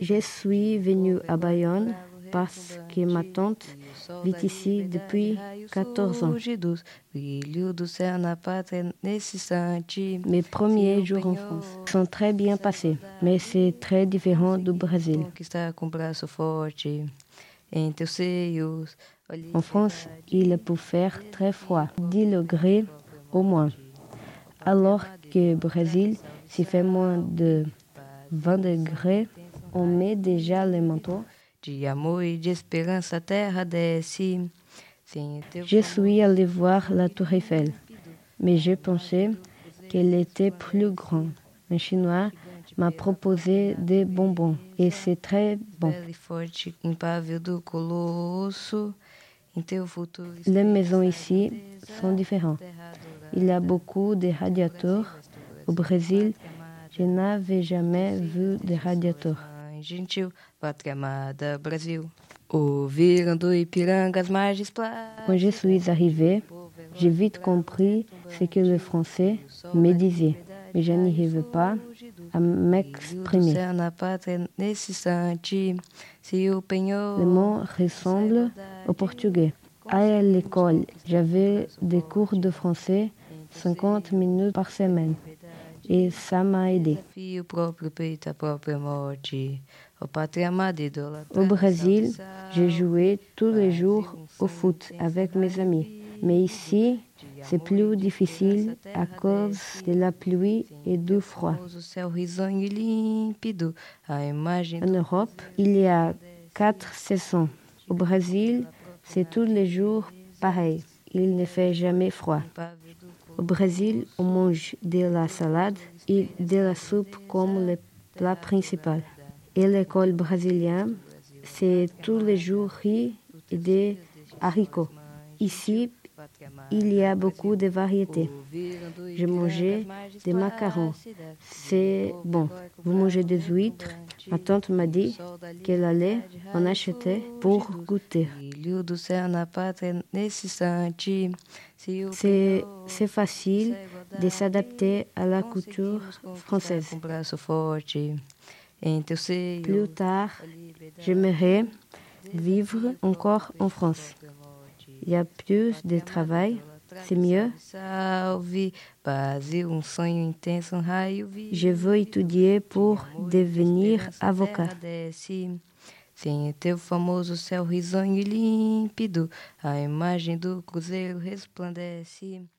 Je suis venu à Bayonne parce que ma tante vit ici depuis 14 ans. Mes premiers jours en France sont très bien passés, mais c'est très différent du Brésil. En France, il peut faire très froid, 10 degrés au moins, alors que au Brésil, s'il fait moins de 20 degrés, on met déjà les manteaux. Je suis allé voir la tour Eiffel, mais je pensais qu'elle était plus grande. Un Chinois m'a proposé des bonbons et c'est très bon. Les maisons ici sont différentes. Il y a beaucoup de radiateurs. Au Brésil, je n'avais jamais vu de radiateurs. Quand je suis arrivé, j'ai vite compris ce que le français me disait, mais je n'arrivais pas à m'exprimer. Le mot ressemble au portugais. À l'école, j'avais des cours de français 50 minutes par semaine et ça m'a aidé. Au Brésil, j'ai joué tous les jours au foot avec mes amis. Mais ici, c'est plus difficile à cause de la pluie et du froid. En Europe, il y a quatre saisons. Au Brésil, c'est tous les jours pareil. Il ne fait jamais froid. Au Brésil, on mange de la salade et de la soupe comme le plat principal. Et l'école brésilienne, c'est tous les jours riz et des haricots. Ici, il y a beaucoup de variétés. Je mangeais des macarons. C'est bon. Vous mangez des huîtres. Ma tante m'a dit qu'elle allait en acheter pour goûter. C'est facile de s'adapter à la culture française. Plus tard, j'aimerais vivre encore en France. Il y a plus de travail, c'est mieux. Je veux étudier pour devenir avocat. Sem teu famoso céu risonho e límpido, a imagem do cruzeiro resplandece.